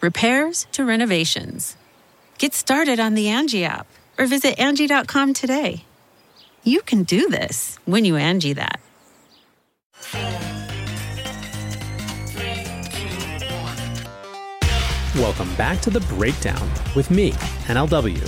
repairs to renovations. Get started on the Angie app or visit Angie.com today. You can do this when you Angie that. Welcome back to The Breakdown with me, NLW.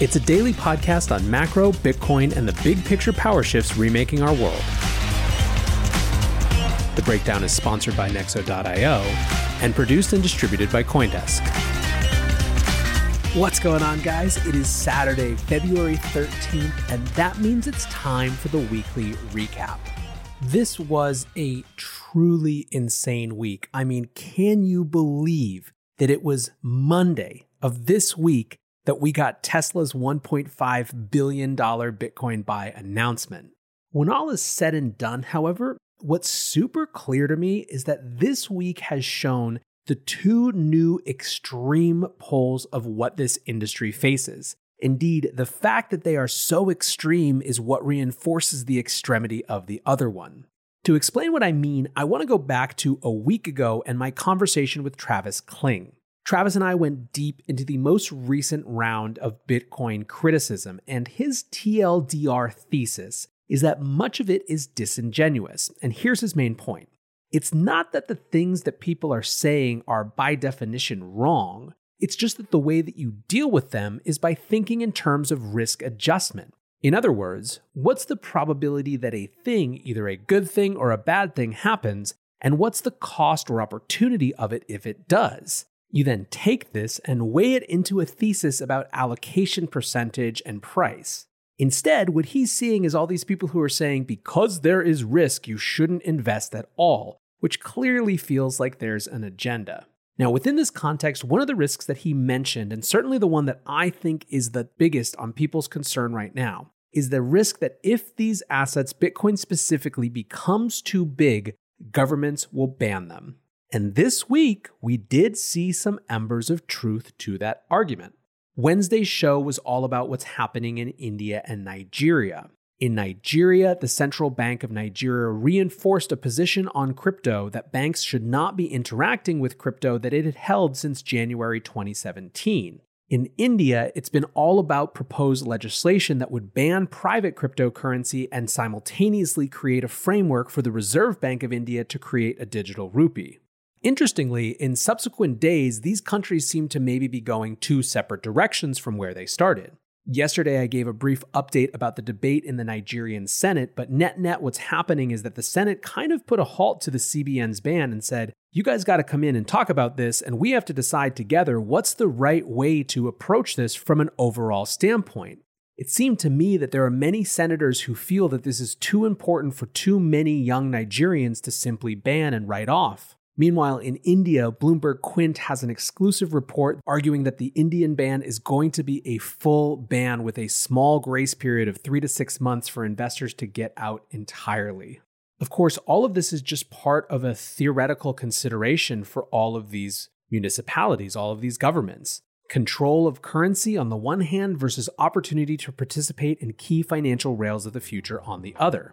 It's a daily podcast on macro, Bitcoin, and the big picture power shifts remaking our world. The Breakdown is sponsored by Nexo.io and produced and distributed by Coindesk. What's going on, guys? It is Saturday, February 13th, and that means it's time for the weekly recap. This was a truly insane week. I mean, can you believe that it was Monday of this week that we got Tesla's $1.5 billion Bitcoin buy announcement? When all is said and done, however, What's super clear to me is that this week has shown the two new extreme poles of what this industry faces. Indeed, the fact that they are so extreme is what reinforces the extremity of the other one. To explain what I mean, I want to go back to a week ago and my conversation with Travis Kling. Travis and I went deep into the most recent round of Bitcoin criticism, and his TLDR thesis is that much of it is disingenuous. And here's his main point it's not that the things that people are saying are by definition wrong, it's just that the way that you deal with them is by thinking in terms of risk adjustment. In other words, what's the probability that a thing, either a good thing or a bad thing, happens, and what's the cost or opportunity of it if it does? You then take this and weigh it into a thesis about allocation percentage and price. Instead, what he's seeing is all these people who are saying, because there is risk, you shouldn't invest at all, which clearly feels like there's an agenda. Now, within this context, one of the risks that he mentioned, and certainly the one that I think is the biggest on people's concern right now, is the risk that if these assets, Bitcoin specifically, becomes too big, governments will ban them. And this week, we did see some embers of truth to that argument. Wednesday's show was all about what's happening in India and Nigeria. In Nigeria, the Central Bank of Nigeria reinforced a position on crypto that banks should not be interacting with crypto that it had held since January 2017. In India, it's been all about proposed legislation that would ban private cryptocurrency and simultaneously create a framework for the Reserve Bank of India to create a digital rupee. Interestingly, in subsequent days, these countries seem to maybe be going two separate directions from where they started. Yesterday, I gave a brief update about the debate in the Nigerian Senate, but net net, what's happening is that the Senate kind of put a halt to the CBN's ban and said, you guys got to come in and talk about this, and we have to decide together what's the right way to approach this from an overall standpoint. It seemed to me that there are many senators who feel that this is too important for too many young Nigerians to simply ban and write off. Meanwhile, in India, Bloomberg Quint has an exclusive report arguing that the Indian ban is going to be a full ban with a small grace period of three to six months for investors to get out entirely. Of course, all of this is just part of a theoretical consideration for all of these municipalities, all of these governments. Control of currency on the one hand versus opportunity to participate in key financial rails of the future on the other.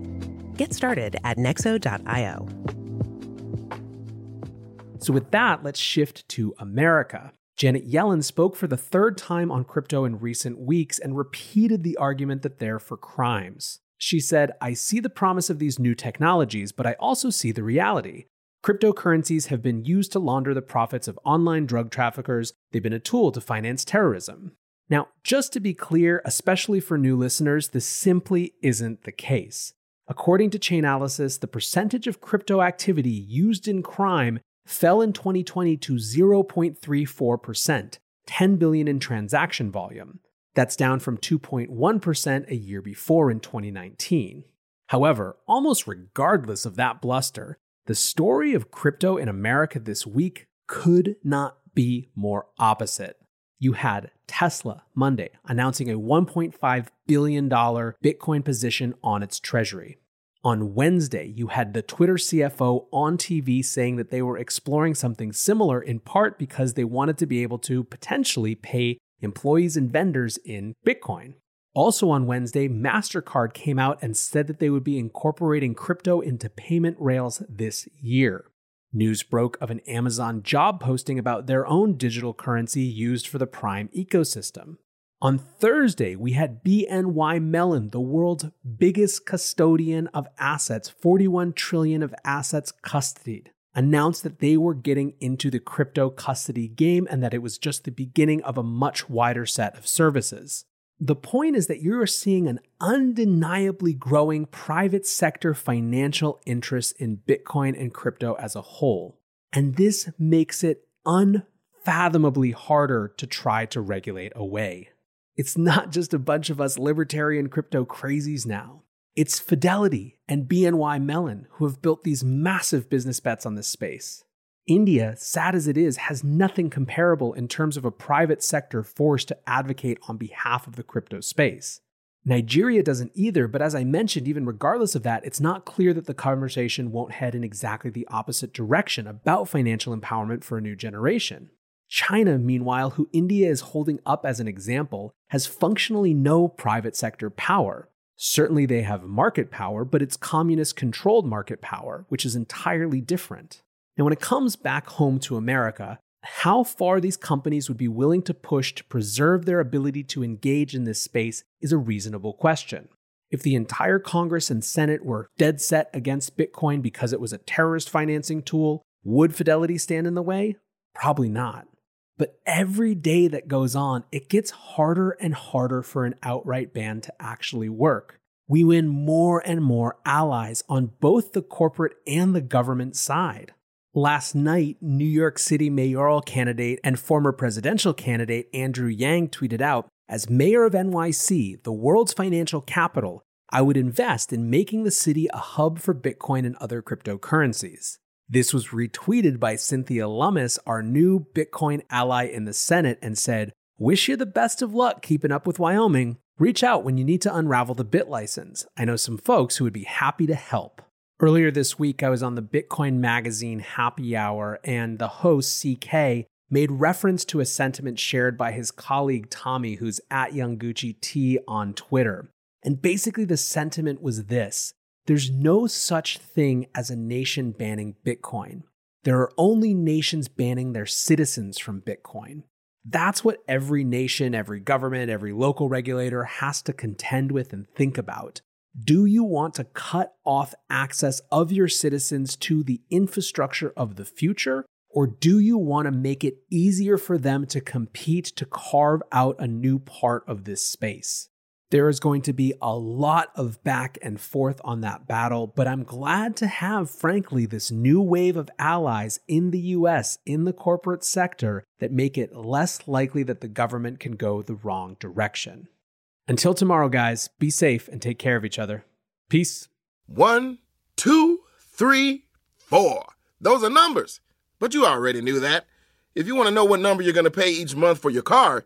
Get started at Nexo.io. So, with that, let's shift to America. Janet Yellen spoke for the third time on crypto in recent weeks and repeated the argument that they're for crimes. She said, I see the promise of these new technologies, but I also see the reality. Cryptocurrencies have been used to launder the profits of online drug traffickers, they've been a tool to finance terrorism. Now, just to be clear, especially for new listeners, this simply isn't the case. According to Chainalysis, the percentage of crypto activity used in crime fell in 2020 to 0.34%, 10 billion in transaction volume. That's down from 2.1% a year before in 2019. However, almost regardless of that bluster, the story of crypto in America this week could not be more opposite. You had Tesla Monday announcing a $1.5 billion Bitcoin position on its treasury. On Wednesday, you had the Twitter CFO on TV saying that they were exploring something similar in part because they wanted to be able to potentially pay employees and vendors in Bitcoin. Also on Wednesday, MasterCard came out and said that they would be incorporating crypto into payment rails this year. News broke of an Amazon job posting about their own digital currency used for the Prime ecosystem. On Thursday, we had BNY Mellon, the world's biggest custodian of assets, 41 trillion of assets custodied, announced that they were getting into the crypto custody game and that it was just the beginning of a much wider set of services. The point is that you're seeing an undeniably growing private sector financial interest in Bitcoin and crypto as a whole. And this makes it unfathomably harder to try to regulate away. It's not just a bunch of us libertarian crypto crazies now. It's Fidelity and BNY Mellon who have built these massive business bets on this space. India, sad as it is, has nothing comparable in terms of a private sector force to advocate on behalf of the crypto space. Nigeria doesn't either, but as I mentioned, even regardless of that, it's not clear that the conversation won't head in exactly the opposite direction about financial empowerment for a new generation. China, meanwhile, who India is holding up as an example, has functionally no private sector power. Certainly, they have market power, but it's communist controlled market power, which is entirely different. Now, when it comes back home to America, how far these companies would be willing to push to preserve their ability to engage in this space is a reasonable question. If the entire Congress and Senate were dead set against Bitcoin because it was a terrorist financing tool, would Fidelity stand in the way? Probably not. But every day that goes on, it gets harder and harder for an outright ban to actually work. We win more and more allies on both the corporate and the government side. Last night, New York City mayoral candidate and former presidential candidate Andrew Yang tweeted out As mayor of NYC, the world's financial capital, I would invest in making the city a hub for Bitcoin and other cryptocurrencies. This was retweeted by Cynthia Lummis, our new Bitcoin ally in the Senate, and said, Wish you the best of luck keeping up with Wyoming. Reach out when you need to unravel the BitLicense. I know some folks who would be happy to help. Earlier this week, I was on the Bitcoin Magazine Happy Hour, and the host, CK, made reference to a sentiment shared by his colleague Tommy, who's at Youngucci T on Twitter. And basically, the sentiment was this there's no such thing as a nation banning Bitcoin. There are only nations banning their citizens from Bitcoin. That's what every nation, every government, every local regulator has to contend with and think about. Do you want to cut off access of your citizens to the infrastructure of the future? Or do you want to make it easier for them to compete to carve out a new part of this space? There is going to be a lot of back and forth on that battle, but I'm glad to have, frankly, this new wave of allies in the US in the corporate sector that make it less likely that the government can go the wrong direction. Until tomorrow, guys, be safe and take care of each other. Peace. One, two, three, four. Those are numbers. But you already knew that. If you want to know what number you're going to pay each month for your car,